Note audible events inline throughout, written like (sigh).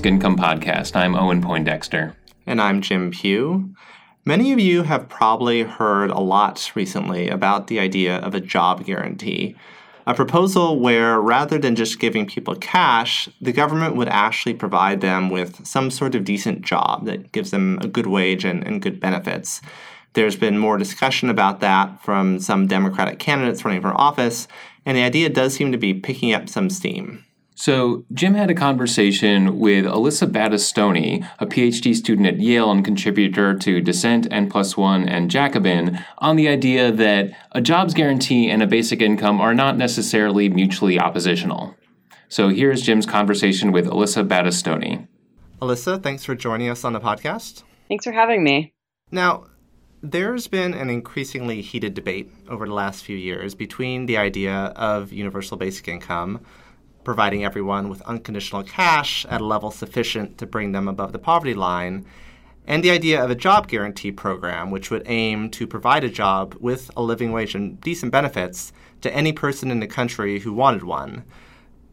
Basic Income Podcast. I'm Owen Poindexter. And I'm Jim Pugh. Many of you have probably heard a lot recently about the idea of a job guarantee, a proposal where rather than just giving people cash, the government would actually provide them with some sort of decent job that gives them a good wage and, and good benefits. There's been more discussion about that from some Democratic candidates running for office, and the idea does seem to be picking up some steam. So, Jim had a conversation with Alyssa Battistoni, a PhD student at Yale and contributor to Dissent, N Plus One, and Jacobin, on the idea that a jobs guarantee and a basic income are not necessarily mutually oppositional. So, here's Jim's conversation with Alyssa Battistoni. Alyssa, thanks for joining us on the podcast. Thanks for having me. Now, there's been an increasingly heated debate over the last few years between the idea of universal basic income providing everyone with unconditional cash at a level sufficient to bring them above the poverty line, and the idea of a job guarantee program, which would aim to provide a job with a living wage and decent benefits to any person in the country who wanted one.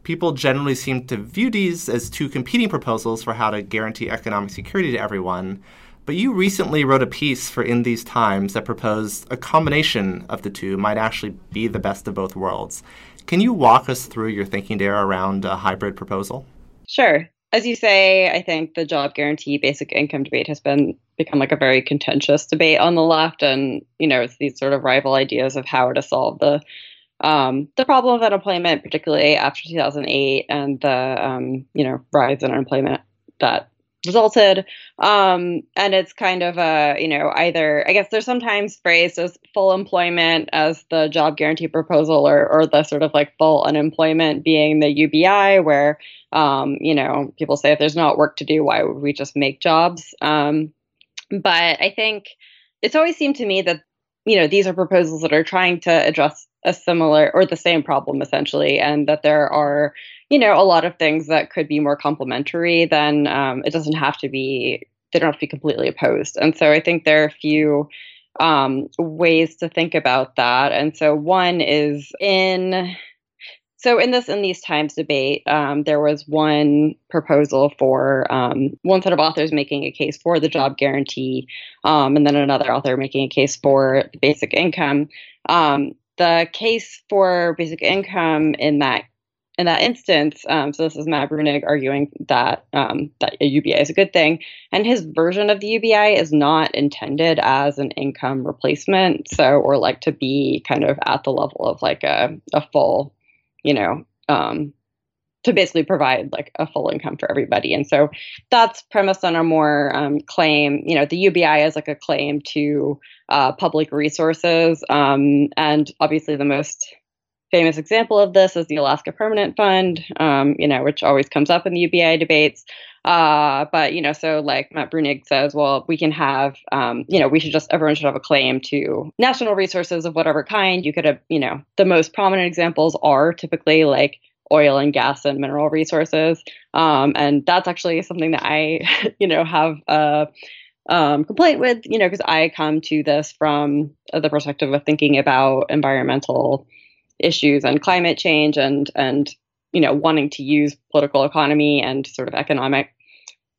People generally seem to view these as two competing proposals for how to guarantee economic security to everyone. But you recently wrote a piece for In These Times that proposed a combination of the two might actually be the best of both worlds. Can you walk us through your thinking there around a hybrid proposal? Sure. As you say, I think the job guarantee basic income debate has been become like a very contentious debate on the left, and you know, it's these sort of rival ideas of how to solve the um, the problem of unemployment, particularly after 2008 and the um, you know rise in unemployment that resulted. Um, and it's kind of a, you know, either, I guess there's sometimes phrased as full employment as the job guarantee proposal or, or the sort of like full unemployment being the UBI, where, um, you know, people say if there's not work to do, why would we just make jobs? Um, but I think it's always seemed to me that, you know, these are proposals that are trying to address a similar or the same problem essentially, and that there are you know, a lot of things that could be more complementary, then um, it doesn't have to be, they don't have to be completely opposed. And so I think there are a few um, ways to think about that. And so one is in, so in this in these times debate, um, there was one proposal for um, one set of authors making a case for the job guarantee, um, and then another author making a case for basic income. Um, the case for basic income in that in that instance, um, so this is Matt Bruenig arguing that um, that a UBI is a good thing, and his version of the UBI is not intended as an income replacement, so or like to be kind of at the level of like a a full, you know, um, to basically provide like a full income for everybody, and so that's premised on a more um, claim. You know, the UBI is like a claim to uh, public resources, um, and obviously the most famous example of this is the Alaska Permanent Fund, um, you know, which always comes up in the UBI debates. Uh, but you know, so like Matt Bruenig says, well, we can have, um, you know, we should just everyone should have a claim to national resources of whatever kind. You could have, you know, the most prominent examples are typically like oil and gas and mineral resources, um, and that's actually something that I, (laughs) you know, have a um, complaint with, you know, because I come to this from the perspective of thinking about environmental issues and climate change and and you know wanting to use political economy and sort of economic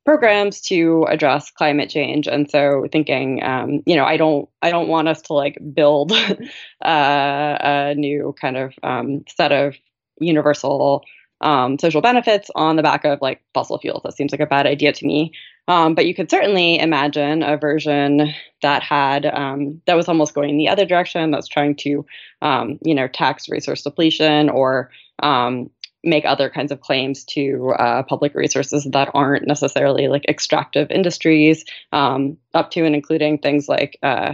programs to address climate change. And so thinking um, you know i don't i don't want us to like build (laughs) uh, a new kind of um, set of universal um, social benefits on the back of like fossil fuels. That seems like a bad idea to me um, but you could certainly imagine a version that had um, that was almost going in the other direction. That's trying to, um, you know, tax resource depletion or um, make other kinds of claims to uh, public resources that aren't necessarily like extractive industries, um, up to and including things like, uh,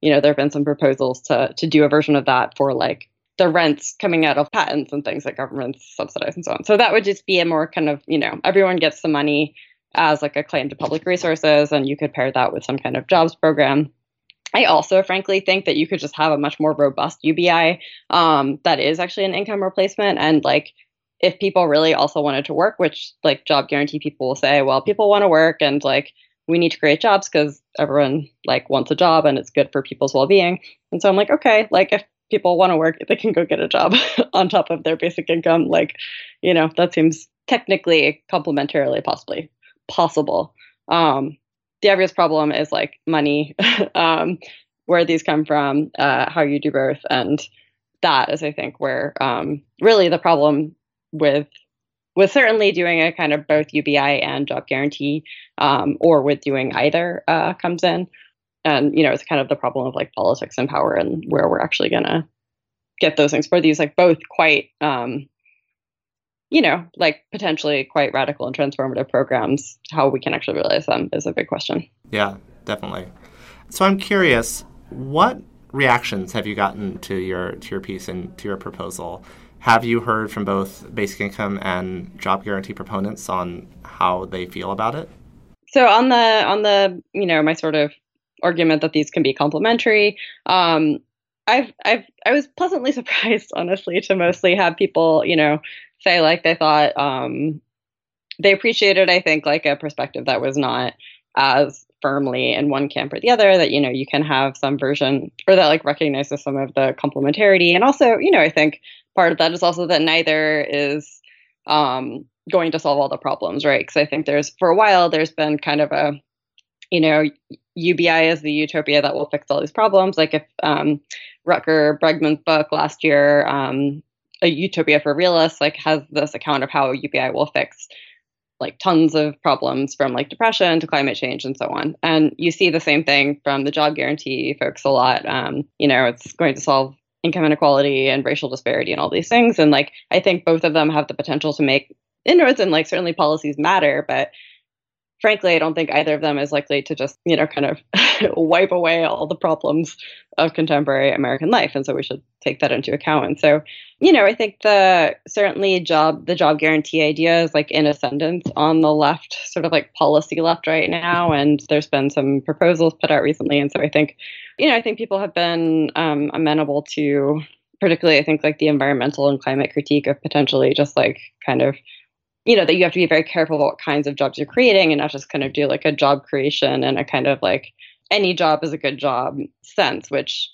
you know, there have been some proposals to to do a version of that for like the rents coming out of patents and things that governments subsidize and so on. So that would just be a more kind of, you know, everyone gets the money as like a claim to public resources, and you could pair that with some kind of jobs program. I also, frankly, think that you could just have a much more robust UBI um, that is actually an income replacement. And like, if people really also wanted to work, which like job guarantee people will say, well, people want to work, and like we need to create jobs because everyone like wants a job and it's good for people's well-being. And so I'm like, okay, like if people want to work, they can go get a job (laughs) on top of their basic income. Like, you know, that seems technically complementarily possibly possible. Um, the obvious problem is like money, (laughs) um, where these come from, uh, how you do both, and that is, I think, where um, really the problem with with certainly doing a kind of both UBI and job guarantee, um, or with doing either uh, comes in, and you know it's kind of the problem of like politics and power and where we're actually gonna get those things for these like both quite um, you know, like potentially quite radical and transformative programs, how we can actually realize them is a big question. Yeah, definitely. So I'm curious, what reactions have you gotten to your to your piece and to your proposal? Have you heard from both basic income and job guarantee proponents on how they feel about it? So on the on the you know my sort of argument that these can be complementary, um, I've I've I was pleasantly (laughs) surprised, honestly, to mostly have people you know say like they thought um, they appreciated, I think, like a perspective that was not as firmly in one camp or the other. That you know you can have some version or that like recognizes some of the complementarity, and also you know I think part of that is also that neither is um, going to solve all the problems, right? Because I think there's for a while there's been kind of a you know UBI is the utopia that will fix all these problems. Like if um, Rutger Bregman's book last year, um, a utopia for realists like has this account of how UBI will fix like tons of problems from like depression to climate change and so on. And you see the same thing from the job guarantee folks a lot. Um, you know, it's going to solve income inequality and racial disparity and all these things. And like I think both of them have the potential to make inroads and like certainly policies matter, but frankly, I don't think either of them is likely to just, you know, kind of (laughs) wipe away all the problems of contemporary American life. And so we should take that into account. And so, you know, I think the certainly job the job guarantee idea is like in ascendance on the left, sort of like policy left right now. And there's been some proposals put out recently. And so I think, you know, I think people have been um, amenable to particularly I think like the environmental and climate critique of potentially just like kind of you know that you have to be very careful what kinds of jobs you're creating and not just kind of do like a job creation and a kind of like any job is a good job sense which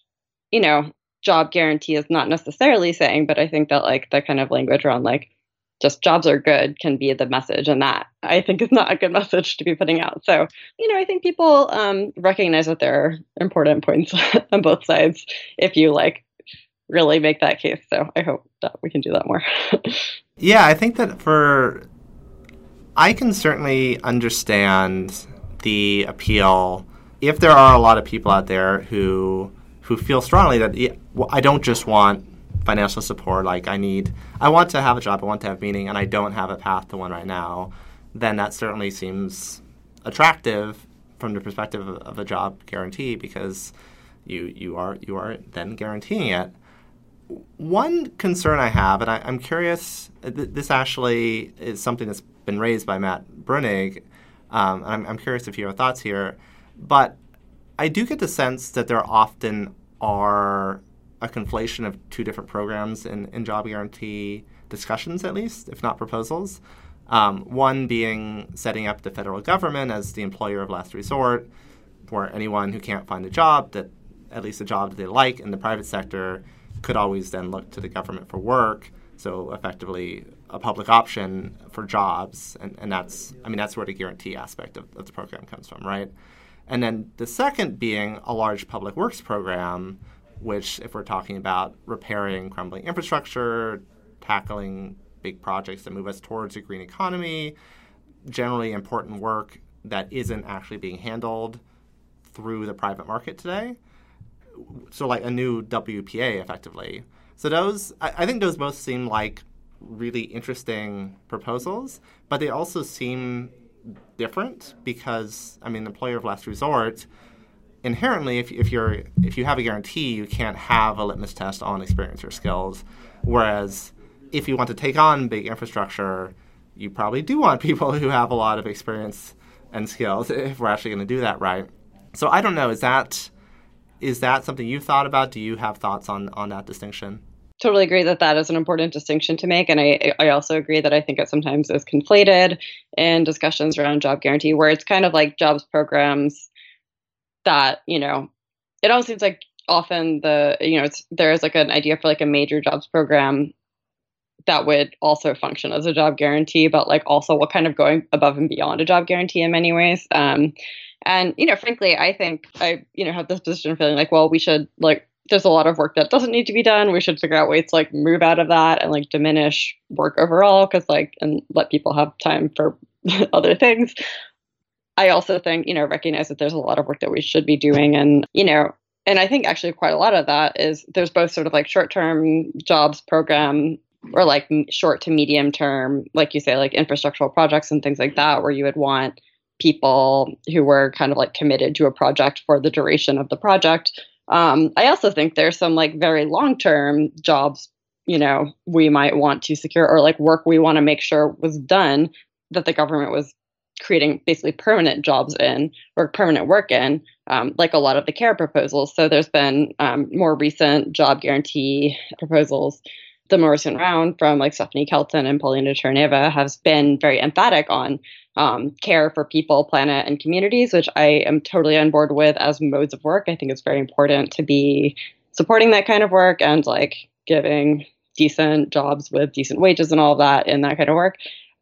you know job guarantee is not necessarily saying but i think that like the kind of language around like just jobs are good can be the message and that i think is not a good (laughs) message to be putting out. So you know i think people um, recognize that there are important points (laughs) on both sides if you like really make that case. So i hope that we can do that more (laughs) Yeah, I think that for I can certainly understand the appeal if there are a lot of people out there who who feel strongly that well, I don't just want financial support like I need I want to have a job, I want to have meaning and I don't have a path to one right now, then that certainly seems attractive from the perspective of, of a job guarantee because you you are you are then guaranteeing it one concern I have, and I, am curious, uh, th- this actually is something that's been raised by Matt Bruenig, um, and I'm, I'm, curious if you have thoughts here, but I do get the sense that there often are a conflation of two different programs in, in job guarantee discussions, at least, if not proposals. Um, one being setting up the federal government as the employer of last resort for anyone who can't find a job that at least a job that they like in the private sector could always then look to the government for work. So effectively, a public option for jobs, and, and that's I mean that's where the guarantee aspect of, of the program comes from, right? And then the second being a large public works program, which if we're talking about repairing crumbling infrastructure, tackling big projects that move us towards a green economy, generally important work that isn't actually being handled through the private market today so like a new WPA effectively. So those, I, I think those both seem like really interesting proposals, but they also seem different because I mean, employer of last resort inherently, if, if you're if you have a guarantee, you can't have a litmus test on experience or skills. Whereas if you want to take on big infrastructure, you probably do want people (laughs) who have a lot of experience and skills if we're actually going to do that right. So I don't know. Is that is that something you've thought about? Do you have thoughts on on that distinction? Totally agree that that is an important distinction to make, and I I also agree that I think it sometimes is conflated in discussions around job guarantee, where it's kind of like jobs programs that you know it almost seems like often the you know there is like an idea for like a major jobs program that would also function as a job guarantee, but like also what kind of going above and beyond a job guarantee in many ways. Um, and you know, frankly, I think I you know have this position of feeling like, well, we should like there's a lot of work that doesn't need to be done. We should figure out ways to like move out of that and like diminish work overall because like and let people have time for (laughs) other things. I also think, you know, recognize that there's a lot of work that we should be doing and, you know, and I think actually quite a lot of that is there's both sort of like short-term jobs program or like short to medium term, like you say, like infrastructural projects and things like that, where you would want people who were kind of like committed to a project for the duration of the project um, I also think there's some like very long term jobs, you know, we might want to secure or like work we want to make sure was done that the government was creating basically permanent jobs in or permanent work in, um, like a lot of the care proposals. So there's been um, more recent job guarantee proposals. The more recent round from like Stephanie Kelton and Pavlina Tcherneva has been very emphatic on um, care for people, planet, and communities, which I am totally on board with as modes of work. I think it's very important to be supporting that kind of work and like giving decent jobs with decent wages and all that in that kind of work.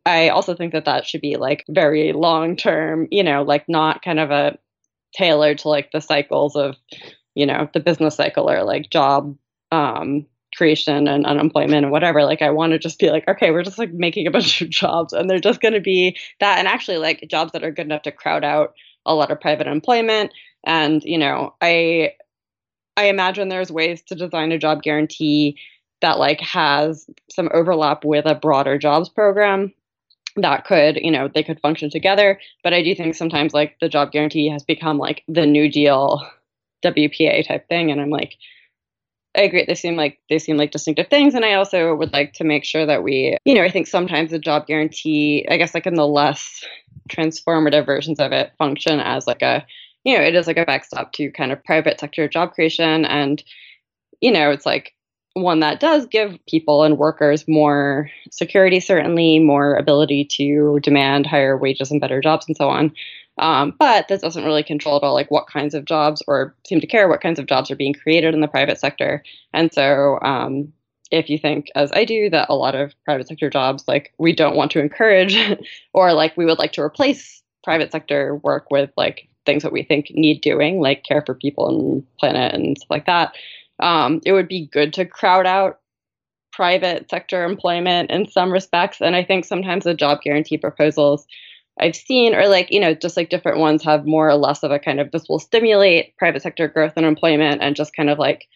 I also think that that should be like very long term, you know, like not kind of a tailored to like the cycles of, you know, the business cycle or like job um, creation and unemployment and whatever like i want to just be like okay we're just like making a (laughs) bunch of jobs and they're just going to be that and actually like jobs that are good enough to crowd out a lot of private employment. And you know i i imagine there's ways to design a job guarantee that like has some overlap with a broader jobs program that could you know they could function together. But i do think sometimes like the job guarantee has become like the new deal wpa type thing and i'm like I agree. They seem like they seem like distinctive things, and I also would like to make sure that we, you know, I think sometimes the job guarantee, I guess, like in the less transformative versions of it, function as like a, you know, it is like a backstop to kind of private sector job creation, and you know, it's like one that does give people and workers more security, certainly more ability to demand higher wages and better jobs and so on. Um, but this doesn't really control at all like what kinds of jobs or seem to care what kinds of jobs are being created in the private sector. And so um, if you think as I do that a lot of private sector jobs like we don't want to encourage (laughs) or like we would like to replace private sector work with like things that we think need doing, like care for people and planet and stuff like that, um, it would be good to crowd out private sector employment in some respects. And I think sometimes the job guarantee proposals I've seen, or like, you know, just like different ones have more or less of a kind of this will stimulate private sector growth and employment and just kind of like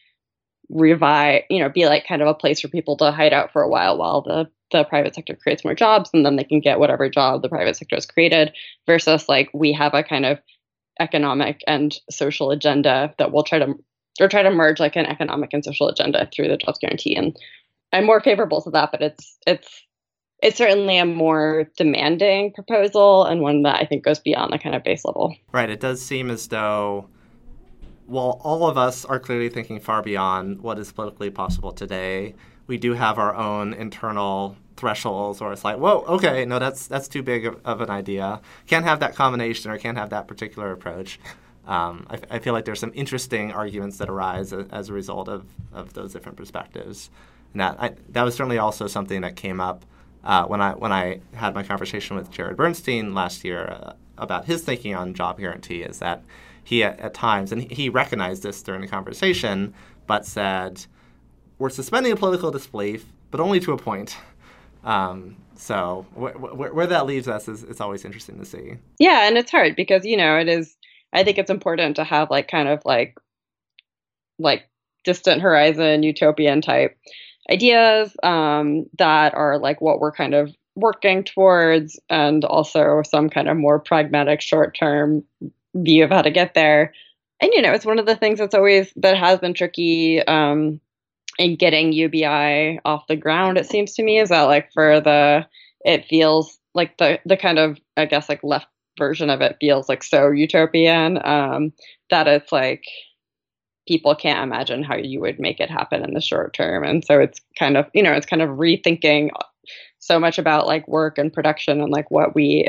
revive, you know, be like kind of a place for people to hide out for a while while the the private sector creates more jobs and then they can get whatever job the private sector has created versus like we have a kind of economic and social agenda that we'll try to or try to merge like an economic and social agenda through the jobs guarantee and i'm more favorable to that but it's it's it's certainly a more demanding proposal and one that I think goes beyond the kind of base level. Right. It does seem as though, while all of us are clearly thinking far beyond what is politically possible today, we do have our own internal thresholds where it's like, whoa, okay, no, that's that's too big of, of an idea. Can't have that combination or can't have that particular approach. Um, I, I, feel like there's some interesting arguments that arise as, as a result of, of those different perspectives. And that I, that was certainly also something that came up uh, when I when I had my conversation with Jared Bernstein last year uh, about his thinking on job guarantee is that he at, at, times and he recognized this during the conversation, but said we're suspending a political disbelief, but only to a point. Um, so wh- wh- where that leaves us is it's always interesting to see. Yeah, and it's hard because you know it is. I think it's important to have like kind of like like distant horizon utopian type ideas um, that are like what we're kind of working towards, and also some kind of more pragmatic short term view of how to get there. And you know, it's one of the things that's always that has been tricky um, in getting UBI off the ground. It seems to me is that like for the it feels like the the kind of I guess like left version of it feels like so utopian um, that it's like people can't imagine how you would make it happen in the short term. And so it's kind of, you know, it's kind of rethinking so much about like work and production and like what we,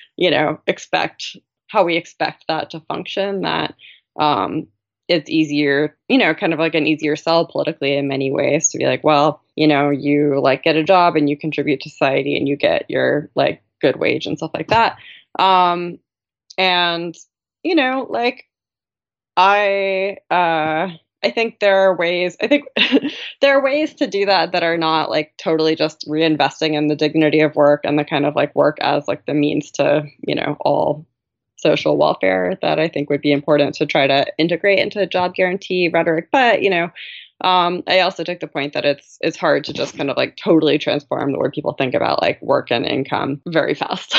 (laughs) you know, expect, how we expect that to function that um, it's easier, you know, kind of like an easier sell politically in many ways to be like, well, you know, you like get a job and you contribute to society and you get your like good wage and stuff like that. Um, and you know, like I uh I think there are ways I think (laughs) there are ways to do that that are not like totally just reinvesting in the dignity of work and the kind of like work as like the means to, you know, all social welfare that I think would be important to try to integrate into job guarantee rhetoric. But, you know, um, I also took the point that it's it's hard to just kind of like totally transform the way people think about like work and income very (laughs) fast.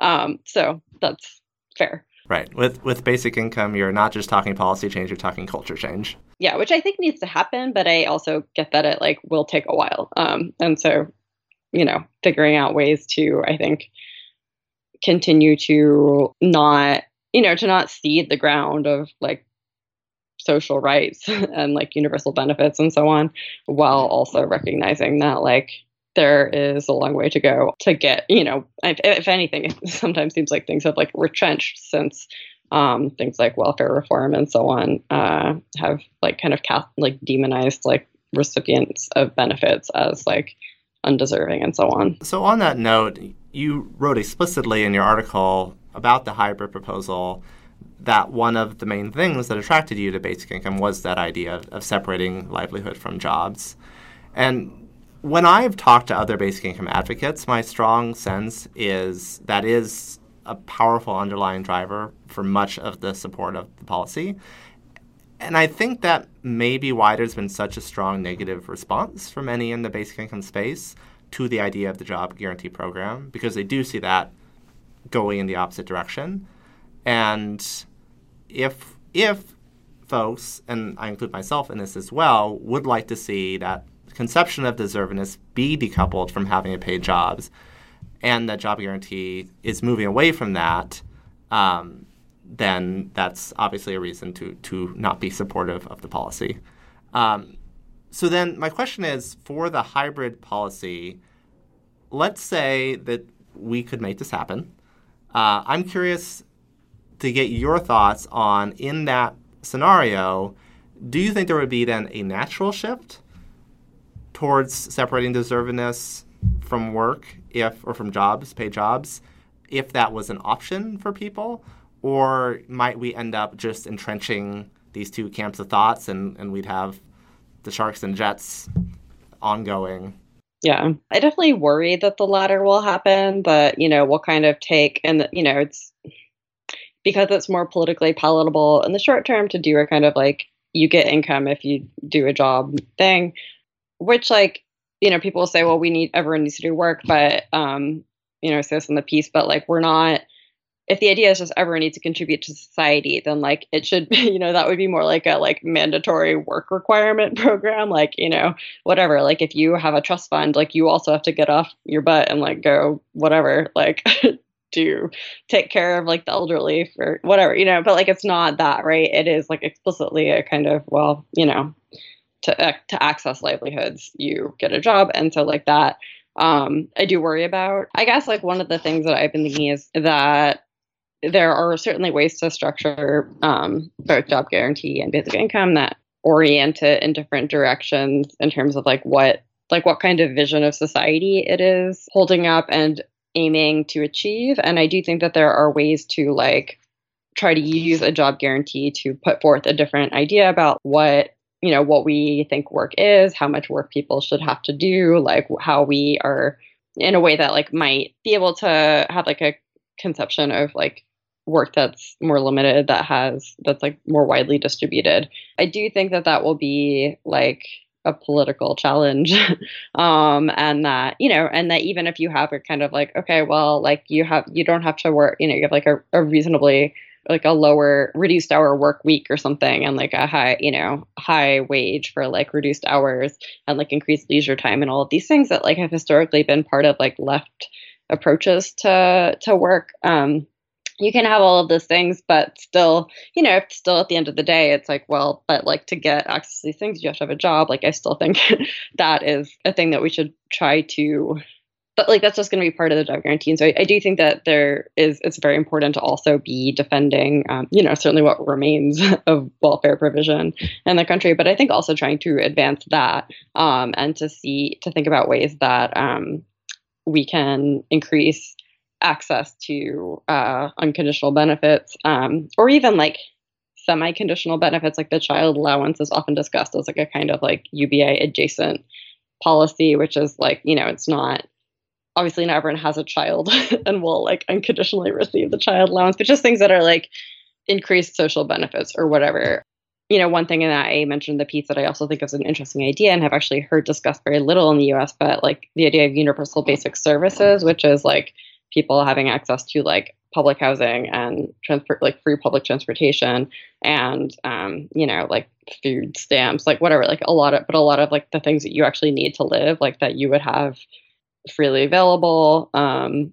um, so that's fair. Right. With with basic income, you're not just talking policy change, you're talking culture change. Yeah, which I think needs to happen, but I also get that it like will take a while. Um, and so, you know, figuring out ways to, I think, continue to not, you know, to not seed the ground of like social rights (laughs) and like universal benefits and so on, while also recognizing that like there is a long way to go to get, you know, if, if anything, (laughs) it sometimes seems like things have like retrenched since um, things like welfare reform and so on uh, have like kind of like demonized like recipients of benefits as like undeserving and so on. So on that note, you wrote explicitly in your article about the hybrid proposal that one of the main things that attracted you to basic income was that idea of, of separating livelihood from jobs. And when I've talked to other basic income advocates, my strong sense is that is a powerful underlying driver for much of the support of the policy. And I think that may be why there's been such a strong negative response from many in the basic income space to the idea of the job guarantee program because they do see that going in the opposite direction. And if if folks, and I include myself in this as well, would like to see that conception of deservedness be decoupled from having to pay jobs, and that job guarantee is moving away from that, um, then that's obviously a reason to to not be supportive of the policy. Um, so then, my question is for the hybrid policy. Let's say that we could make this happen. Uh, I'm curious to get your thoughts on in that scenario. Do you think there would be then a natural shift towards separating deservedness from work if or from jobs, paid jobs, if that was an option for people? Or might we end up just entrenching these two camps of thoughts and, and we'd have the Sharks and Jets ongoing? Yeah, I definitely worry that the latter will happen, but you know, we'll kind of take and you know, it's because it's more politically palatable in the short term to do a kind of like you get income if you do a job thing which like you know people say well we need everyone needs to do work but um you know this in the piece but like we're not if the idea is just everyone needs to contribute to society then like it should be (laughs) you know that would be more like a like mandatory work requirement (laughs) program like you know whatever like if you have a trust fund like you also have to get off your butt and like go whatever like (laughs) to take care of like the elderly for whatever you know but like it's not that right? It is like explicitly a kind of well you know to to access livelihoods, you get a job, and so like that, um, I do worry about. I guess like one of the things that I've been thinking is that there are certainly ways to structure um, both job guarantee and basic income that orient it in different directions in terms of like what like what kind of vision of society it is holding up. And aiming to achieve. And i do think that there are ways to like try to use a job guarantee to put forth a different idea about what you know what we think work is how much work people should have to do like how we are in a way that like might be able to have like a conception of like work that's more limited that has that's like more widely distributed. I do think that that will be like a political challenge. (laughs) Um and that you know and that even if you have a kind of like okay well like you have you don't have to work you know you have like a, a reasonably like a lower reduced hour work week or something and like a high you know high wage for like reduced hours and like increased leisure time and all of these things that like have historically been part of like left approaches to to work. Um you can have all of those things but still you know still at the end of the day it's like well but like to get access to these things you have to have a job like i still think (laughs) that is a thing that we should try to but like that's just going to be part of the job guarantee. And so I, I, do think that there is it's very important to also be defending, um, you know, certainly what remains (laughs) of welfare provision in the country, but I think also trying to advance that um, and to see to think about ways that um, we can increase access to uh, unconditional benefits um, or even like semi-conditional benefits like the child allowance is often discussed as like a kind of like ubi adjacent policy which is like you know it's not obviously not everyone has a child (laughs) and will like unconditionally receive the child allowance but just things that are like increased social benefits or whatever. You know one thing in that i mentioned the piece that i also think is an interesting idea and have actually heard discussed very little in the us but like the idea of universal basic services which is like people having access to like public housing and transport like free public transportation and um, you know like food stamps like whatever like a lot of but a lot of like the things that you actually need to live like that you would have freely available um,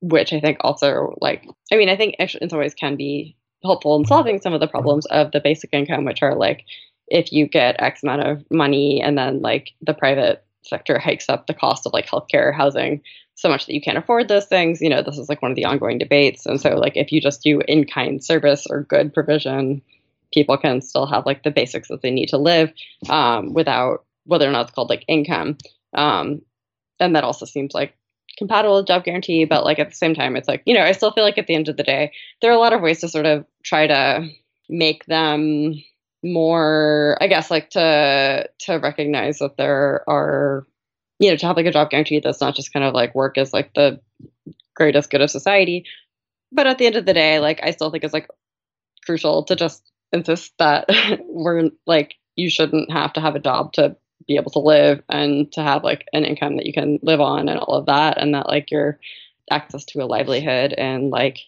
which i think also like i mean i think in some ways can be helpful in solving some of the problems of the basic income which are like if you get x amount of money and then like the private sector hikes up the cost of like healthcare housing so much that you can't afford those things. You know, this is like one of the ongoing debates. And so, like, if you just do in kind service or good provision, people can still have like the basics that they need to live um, without whether or not it's called like income. Um, and that also seems like compatible with job guarantee. But like at the same time, it's like, you know, I still feel like at the end of the day, there are a lot of ways to sort of try to make them more i guess like to to recognize that there are you know, to have like a job guarantee that's not just kind of like work as like the greatest good of society. But at the end of the day, like I still think it's like crucial to just insist that (laughs) we're like you shouldn't have to have a job to be able to live and to have like an income that you can live on and all of that and that like your access to a livelihood and like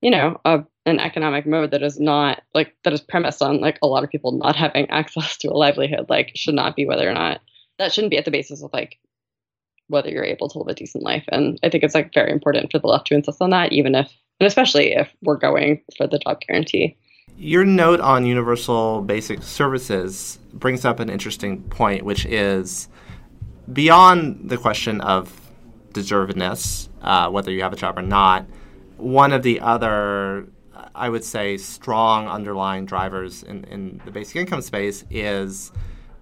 you know a, an economic mode that is not like that is premised on like a lot of people not (laughs) having access to a livelihood like should not be whether or not that shouldn't be at the basis of like whether you're able to live a decent life. And I think it's like very important for the left to insist on that, even if, and especially if we're going for the job guarantee. Your note on universal basic services brings up an interesting point, which is beyond the question of deservedness, uh, whether you have a job or not. One of the other, I would say, strong underlying drivers in, in the basic income space is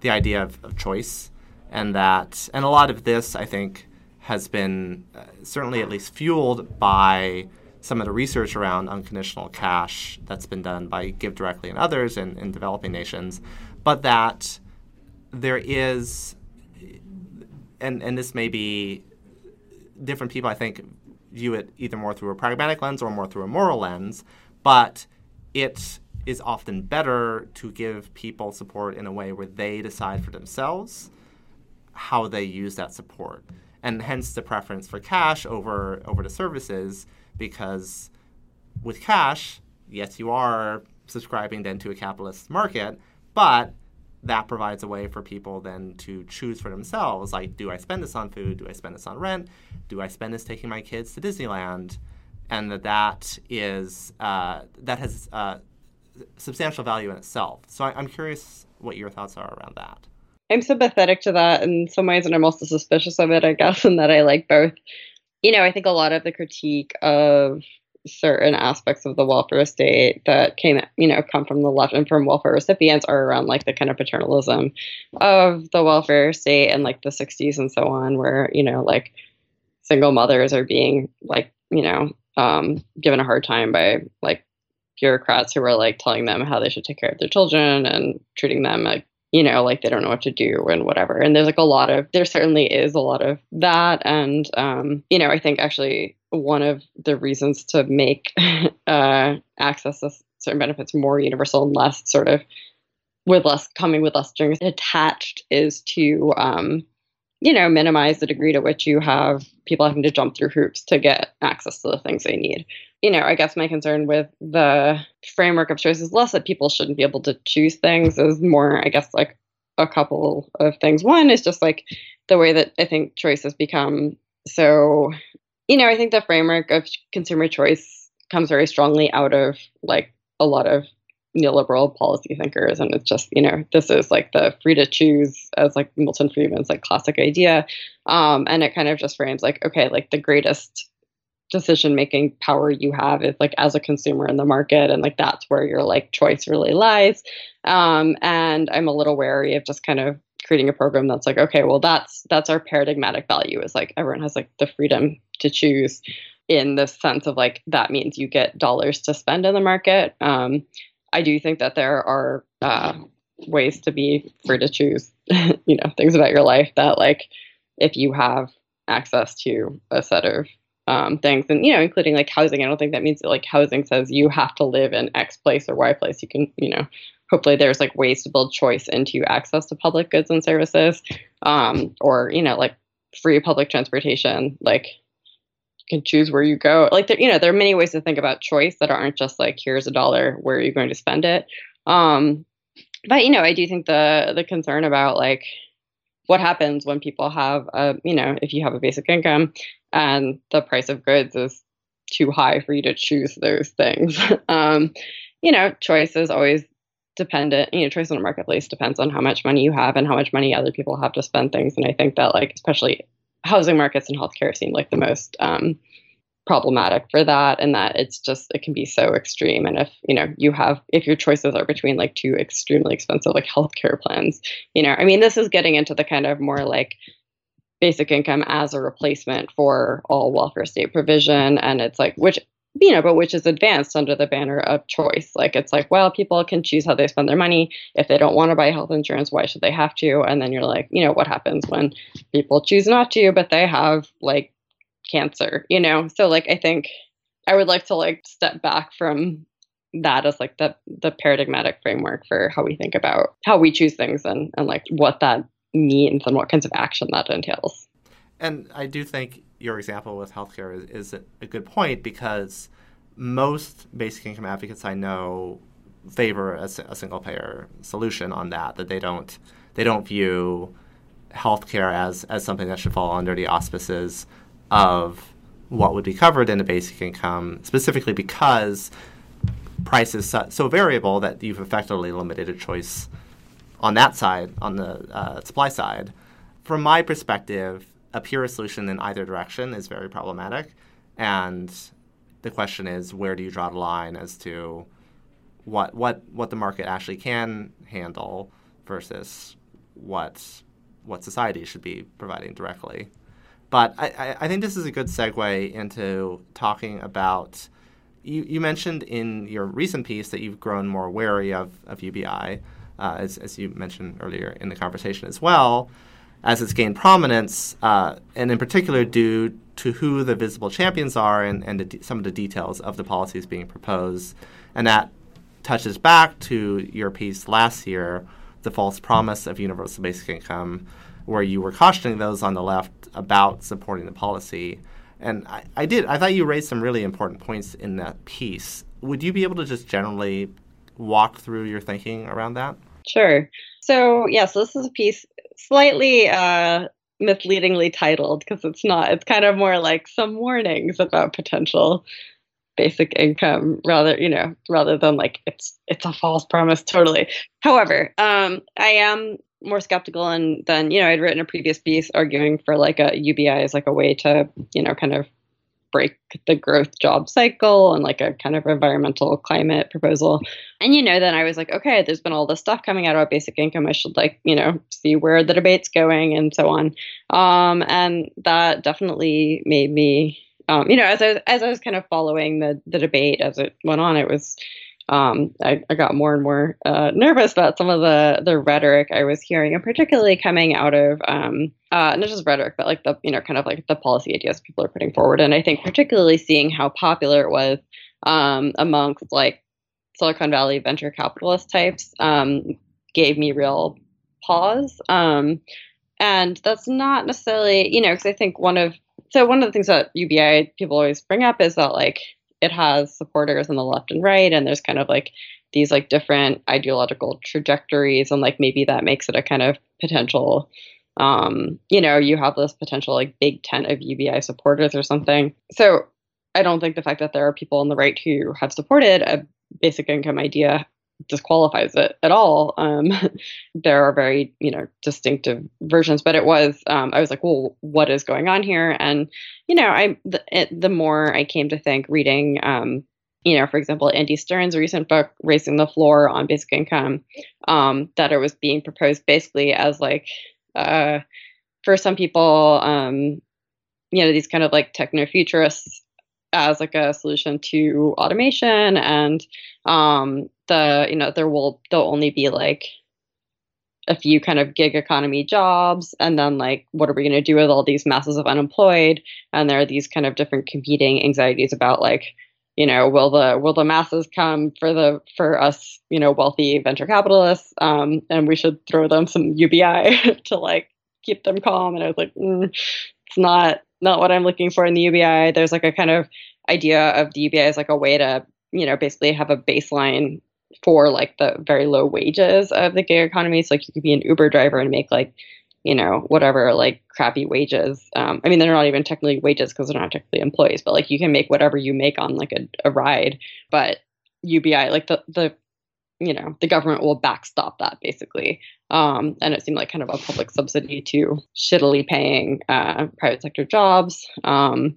the idea of, of choice and that and a lot of this I think has been uh, certainly at least fueled by some of the research around unconditional cash that's been done by GiveDirectly and others in, in developing nations, but that there is, and, and this may be different people, I think, view it either more through a pragmatic lens or more through a moral lens, but it is often better to give people support in a way where they decide for themselves how they use that support. And hence the preference for cash over over the services because with cash, yes, you are subscribing then to a capitalist market, but that provides a way for people then to choose for themselves like do i spend this on food? Do i spend this on rent? Do i spend this taking my kids to disneyland? And that that is uh, that has uh, substantial value in itself. So I, i'm curious what your thoughts are around that I'm sympathetic to that in some ways, and I'm also suspicious of it, I guess, in that I like both. You know, I think a lot of the critique of certain aspects of the welfare state that came, you know, come from the left and from welfare recipients are around like the kind of paternalism of the welfare state and like the 60s and so on, where, you know, like single mothers are being like, you know, um, given a hard time by like bureaucrats who are like telling them how they should take care of their children and treating them like you know, like they don't know what to do and whatever. And there's like a lot of, there certainly is a lot of that. And, um, you know, I think actually one of the reasons to make (laughs) uh, access to certain benefits more universal and less sort of with less coming with less strings attached is to, um, you know, minimize the degree to which you have people having to jump through hoops to get access to the things they need you know, I guess my concern with the framework of choice is less that people shouldn't be able to choose things, is more, I guess, like a couple of things. One is just like the way that I think choice has become so, you know, I think the framework of consumer choice comes very strongly out of like a lot of neoliberal policy thinkers and it's just you know this is like the free to choose as like milton friedman's like classic idea. Um, and it kind of just frames like okay like the greatest decision making power you have is like as a consumer in the market and like that's where your like choice really lies. Um, and i'm a little wary of just kind of creating a program that's like okay well that's that's our paradigmatic value is like everyone has like the freedom to choose in the sense of like that means you get dollars to spend in the market. Um, I do think that there are uh, ways to be free to choose, (laughs) you know, things about your life that like if you have access to a set of um, things and you know including like housing i don't think that means that like housing says you have to live in x place or y place. You can you know hopefully there's like ways to build choice into access to public goods and services um, or you know like free public transportation like can choose where you go. Like there, you know, there are many ways to think about choice that aren't just like here's a dollar, where are you going to spend it? Um, but you know, I do think the the concern about like what happens when people have a you know if you have a basic income and the price of goods is too high for you to choose those things. (laughs) um, you know, choice is always dependent you know choice in a marketplace depends on how much money you have and how much money other people have to spend things and i think that like especially housing markets and healthcare seem like the most um, problematic for that and that it's just it can be so extreme. And if you know you have if your choices are between like two extremely expensive like healthcare plans you know i mean this is getting into the kind of more like basic income as a replacement for all welfare state provision. And it's like which you know, but which is advanced under the banner of choice. Like it's like, well, people can choose how they spend their money. If they don't want to buy health insurance, why should they have to? And then you're like, you know, what happens when people choose not to, but they have like cancer, you know? So like I think I would like to like step back from that as like the the paradigmatic framework for how we think about how we choose things and and like what that means and what kinds of action that entails. And I do think your example with healthcare is, is a good point because most basic income advocates I know favor a, a, single payer solution on that. That they don't they don't view healthcare as as something that should fall under the auspices of what would be covered in a basic income, specifically because price is so, so variable that you've effectively limited a choice on that side, on the uh, supply side. From my perspective, a pure solution in either direction is very problematic. And the question is, where do you draw the line as to what what what the market actually can handle versus what what society should be providing directly. But I, I think this is a good segue into talking about. You, you mentioned in your recent piece that you've grown more wary of, of UBI, uh, as, as you mentioned earlier in the conversation as well as it's gained prominence, uh, and in particular due to who the visible champions are and, and the, some of the details of the policies being proposed. And that touches back to your piece last year, The False Promise of Universal Basic Income, where you were cautioning those on the left about supporting the policy. And I, I did, I thought you raised some really important points in that piece. Would you be able to just generally walk through your thinking around that? Sure. So, yes, yeah, so this is a piece slightly uh, misleadingly titled because it's not. It's kind of more like some warnings about potential basic income rather you know rather than like it's it's a false promise totally however um i am more skeptical and then you know i'd written a previous piece arguing for like a ubi as like a way to you know kind of break the growth job cycle and like a kind of environmental climate proposal. And, you know, then I was like, okay, there's been all this stuff coming out about basic income. I should like, you know, see where the debate's going and so on. Um, and that definitely made me, um, you know, as I, as I was kind of following the, the debate as it went on, it was, um, I, I, got more and more uh, nervous about some of the the rhetoric I was hearing, and particularly coming out of um, uh, not just rhetoric, but like the you know kind of like the policy ideas people are putting forward. And I think particularly seeing how popular it was um, amongst like Silicon Valley venture capitalist types um, gave me real pause. Um, and that's not necessarily you know because I think one of so one of the things that UBI people always bring up is that like it has supporters on the left and right and there's kind of like these like different ideological trajectories and like maybe that makes it a kind of potential um you know you have this potential like big tent of ubi supporters or something. So i don't think the fact that there are people on the right who have supported a basic income idea disqualifies it at all. Um, (laughs) there are very you know distinctive versions, but it was um, I was like, well, what is going on here? And you know, I the, it, the more I came to think reading. Um, you know, for example, Andy Stern's recent book, Raising the Floor on Basic Income, um, that it was being proposed basically as like, uh, for some people, um, you know, these kind of like techno futurists as like a solution to automation and um, the you know there will there'll only be like a few kind of gig economy jobs and then like what are we going to do with all these masses of unemployed? And there are these kind of different competing anxieties about like you know will the will the masses come for the for us you know wealthy venture capitalists? Um, and we should throw them some ubi (laughs) to like keep them calm. And i was like mm, it's not not what I'm looking for in the UBI. There's like a kind of idea of the UBI as like a way to, you know, basically have a baseline for like the very low wages of the gig economy. So like you could be an Uber driver and make like, you know, whatever like crappy wages. Um, I mean, they're not even technically wages because they're not technically employees, but like you can make whatever you make on like a, a ride. But UBI, like the the you know the government will backstop that basically um, and it seemed like kind of a public subsidy to shittily paying uh, private sector jobs um,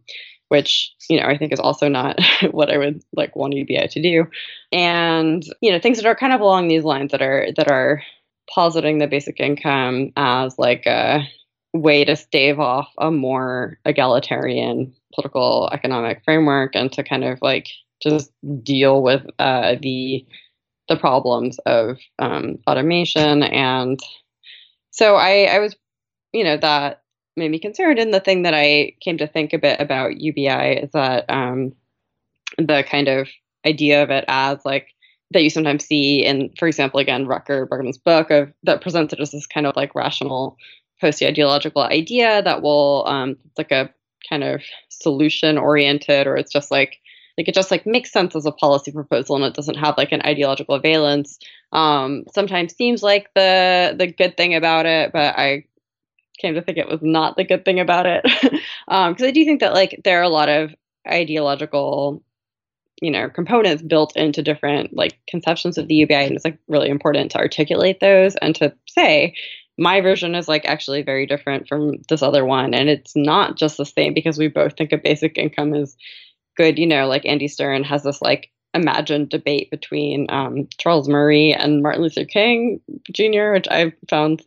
which you know i think is also not (laughs) what i would like want ubi to do and you know things that are kind of along these lines that are that are positing the basic income as like a way to stave off a more egalitarian political economic framework and to kind of like just deal with uh, the the problems of um, automation. And so I, I was, you know, that made me concerned. And the thing that I came to think a bit about UBI is that um, the kind of idea of it as like that you sometimes see in, for example, again, Rutger Bregman's book of that presents it as this kind of like rational post-ideological idea that will um, it's like a kind of solution oriented or it's just like like it just like makes sense as a policy proposal and it doesn't have like an ideological valence um, sometimes seems like the the good thing about it but i came to think it was not the good thing about it because (laughs) um, i do think that like there are a lot of ideological you know components built into different like conceptions of the ubi and it's like really important to articulate those and to say my version is like actually very different from this other one and it's not just the same because we both think a basic income is good, you know, like Andy Stern has this like imagined debate between um, Charles Murray and Martin Luther King Jr., which I found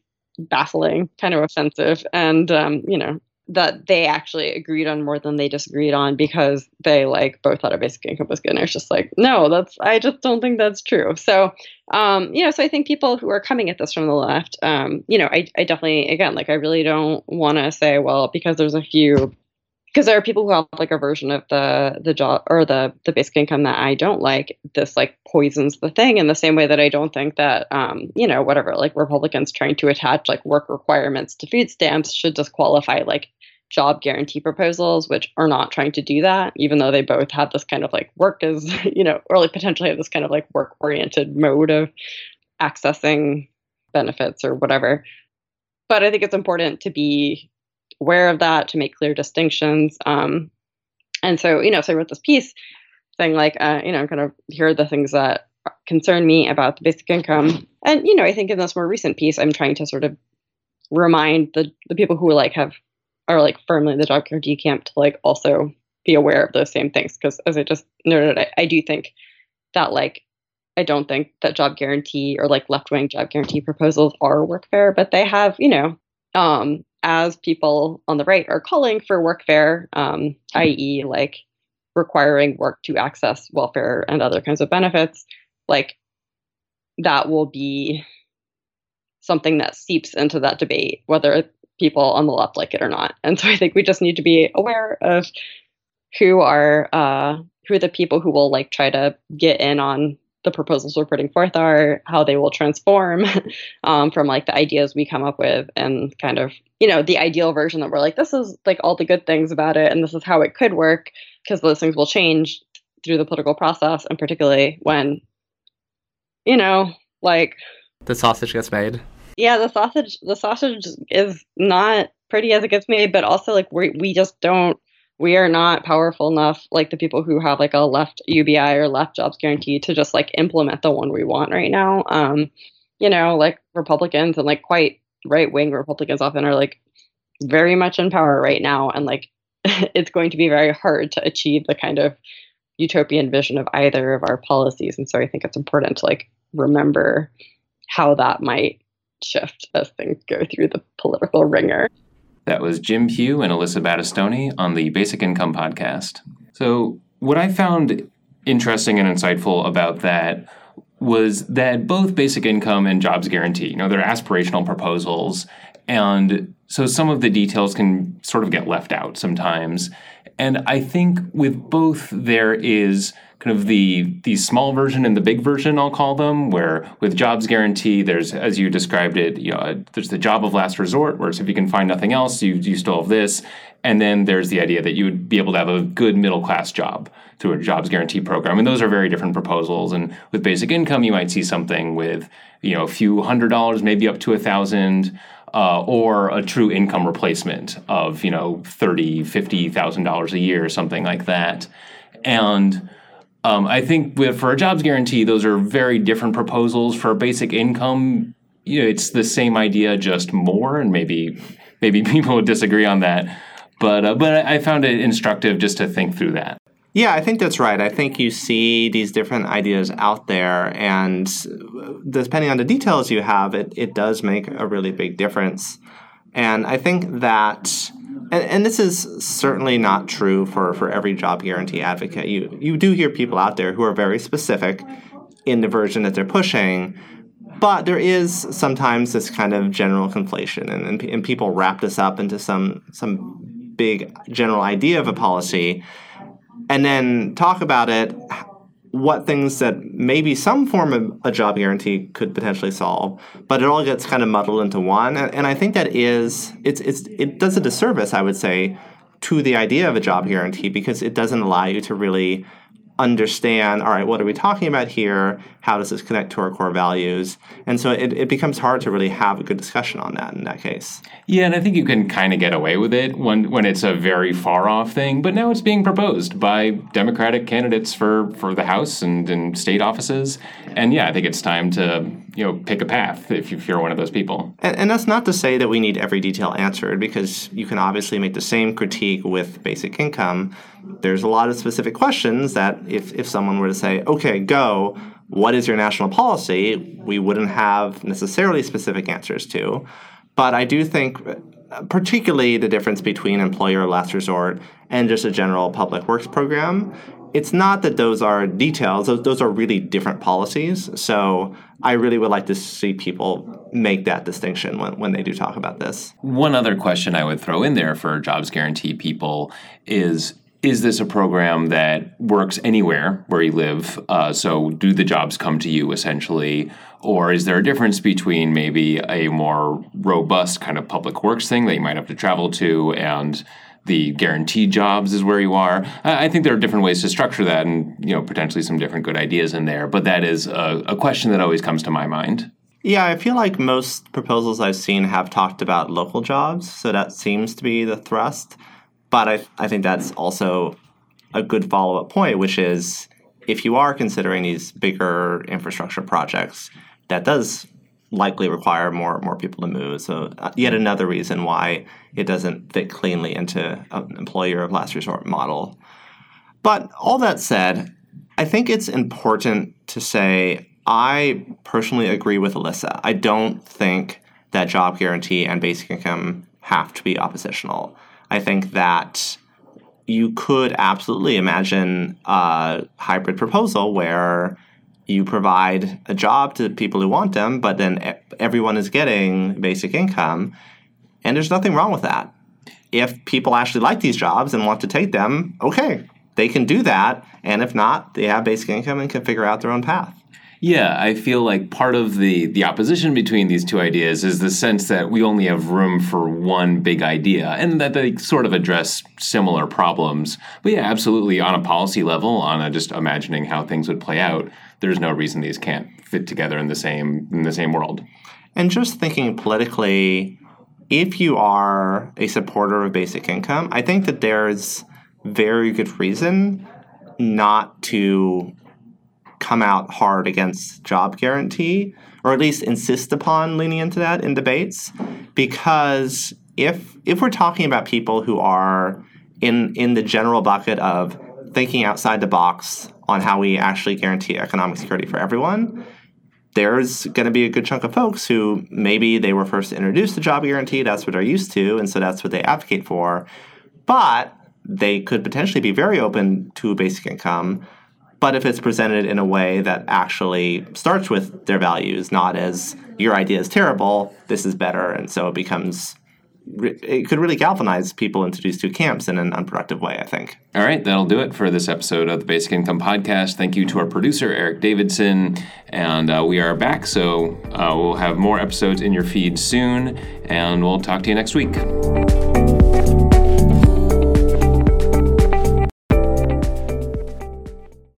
baffling, kind of offensive, and um, you know that they actually agreed on more than they disagreed on because they like both thought a basic income was good. And it's just like, no, that's I just don't think that's true. So, um, you know, so I think people who are coming at this from the left, um, you know, I, I definitely again like I really don't want to say, well, because there's a few because there are people who have like a version of the the job or the the basic income that I don't like. This like poisons the thing in the same way that I don't think that um, you know whatever like Republicans trying to attach like work requirements to food stamps should disqualify like job guarantee proposals, which are not trying to do that, even though they both have this kind of like work is (laughs) you know or like potentially have this kind of like work oriented mode of accessing benefits or whatever. But I think it's important to be aware of that to make clear distinctions. Um, and so, you know, so I wrote this piece saying like, uh, you know, kind of here are the things that concern me about the basic income. And, you know, I think in this more recent piece, I'm trying to sort of remind the, the people who like have are like firmly in the job guarantee camp to like also be aware of those same things. Cause as I just noted, I, I do think that like I don't think that job guarantee or like left wing job guarantee proposals are workfare, but they have, you know, um, as people on the right are calling for workfare, um, i.e., like requiring work to access welfare and other kinds of benefits, like that will be something that seeps into that debate, whether people on the left like it or not. And so I think we just need to be aware of who are uh, who are the people who will like try to get in on the proposals we're putting forth are, how they will transform (laughs) um, from like the ideas we come up with and kind of, you know, the ideal version that we're like, this is like all the good things about it and this is how it could work because those things will change through the political process and particularly when, you know, like the sausage gets made. Yeah, the sausage the sausage is not pretty as it gets made, but also like we we just don't we are not powerful enough, like the people who have like a left UBI or left jobs guarantee, to just like implement the one we want right now. Um, you know, like Republicans and like quite right wing Republicans often are like very much in power right now, and like (laughs) it's going to be very hard to achieve the kind of utopian vision of either of our policies. And so I think it's important to like remember how that might shift as things go through the political wringer. That was Jim Pugh and Alyssa Battistoni on the Basic Income Podcast. So, what I found interesting and insightful about that was that both basic income and jobs guarantee, you know, they're aspirational proposals. And so some of the details can sort of get left out sometimes. And I think with both, there is kind of the the small version and the big version I'll call them where with jobs guarantee there's as you described it you know there's the job of last resort where if you can find nothing else you you still have this. And then there's the idea that you would be able to have a good middle class job through a jobs guarantee program. And those are very different proposals. And with basic income you might see something with you know a few hundred dollars maybe up to a thousand uh, or a true income replacement of you know thirty fifty thousand dollars a year something like that. And um, I think with, for a jobs guarantee, those are very different proposals. For a basic income, you know, it's the same idea, just more, and maybe maybe (laughs) people would disagree on that. But uh, but I found it instructive just to think through that. Yeah, I think that's right. I think you see these different ideas out there, and depending on the details you have, it, it does make a really big difference. And I think that and, and, this is certainly not true for, for every job guarantee advocate. You you do hear people out there who are very specific in the version that they're pushing, but there is sometimes this kind of general conflation, and, and, and people wrap this up into some some big general idea of a policy, and then talk about it what things that maybe some form of a job guarantee could potentially solve, but it all gets kind of muddled into one. And, and I think that is it's it's it does a disservice, I would say, to the idea of a job guarantee because it doesn't allow you to really understand all right what are we talking about here? How does this connect to our core values? And so it, it becomes hard to really have a good discussion on that in that case. Yeah and i think you can kind of get away with it when when it's a very far off thing but now it's being proposed by democratic candidates for for the house and, and state offices. And yeah i think it's time to you know pick a path if you're one of those people and, and that's not to say that we need every detail answered because you can obviously make the same critique with basic income there's a lot of specific questions that if, if someone were to say, okay, go, what is your national policy? We wouldn't have necessarily specific answers to. But I do think, uh, particularly the difference between employer last resort and just a general public works program, it's not that those are details, those, those are really different policies. So I really would like to see people make that distinction when, when they do talk about this. One other question I would throw in there for jobs guarantee people is is this a program that works anywhere where you live? Uh, so, do the jobs come to you essentially? Or is there a difference between maybe a more robust kind of public works thing that you might have to travel to and the guaranteed jobs is where you are? I think there are different ways to structure that and, you know, potentially some different good ideas in there. But that is a, a question that always comes to my mind. Yeah, I feel like most proposals I've seen have talked about local jobs. So that seems to be the thrust. But I, I think that's also a good follow up point, which is if you are considering these bigger infrastructure projects, that does likely require more more people to move. So uh, yet another reason why it doesn't fit cleanly into an employer of last resort model. But all that said, I think it's important to say I personally agree with Alyssa. I don't think that job guarantee and basic income have to be oppositional. I think that you could absolutely imagine a hybrid proposal where you provide a job to people who want them, but then everyone is getting basic income. And there's nothing wrong with that. If people actually like these jobs and want to take them, okay, they can do that. And if not, they have basic income and can figure out their own path. Yeah, I feel like part of the the opposition between these two ideas is the sense that we only have room for one big idea and that they sort of address similar problems. But yeah, absolutely on a policy level, on a just imagining how things would play out, there's no reason these can't fit together in the same in the same world. And just thinking politically, if you are a supporter of basic income, I think that there's very good reason not to come out hard against job guarantee, or at least insist upon leaning into that in debates, because if if we're talking about people who are in in the general bucket of thinking outside the box on how we actually guarantee economic security for everyone, there's going to be a good chunk of folks who maybe they were first introduced to job guarantee, that's what they're used to, and so that's what they advocate for. But they could potentially be very open to basic income, but if it's presented in a way that actually starts with their values, not as your idea is terrible, this is better, and so it becomes it could really galvanize people into these two camps in an unproductive way, I think. All right, that'll do it for this episode of the Basic Income Podcast. Thank you to our producer, Eric Davidson. And uh, we are back, so uh, we'll have more episodes in your feed soon, and we'll talk to you next week.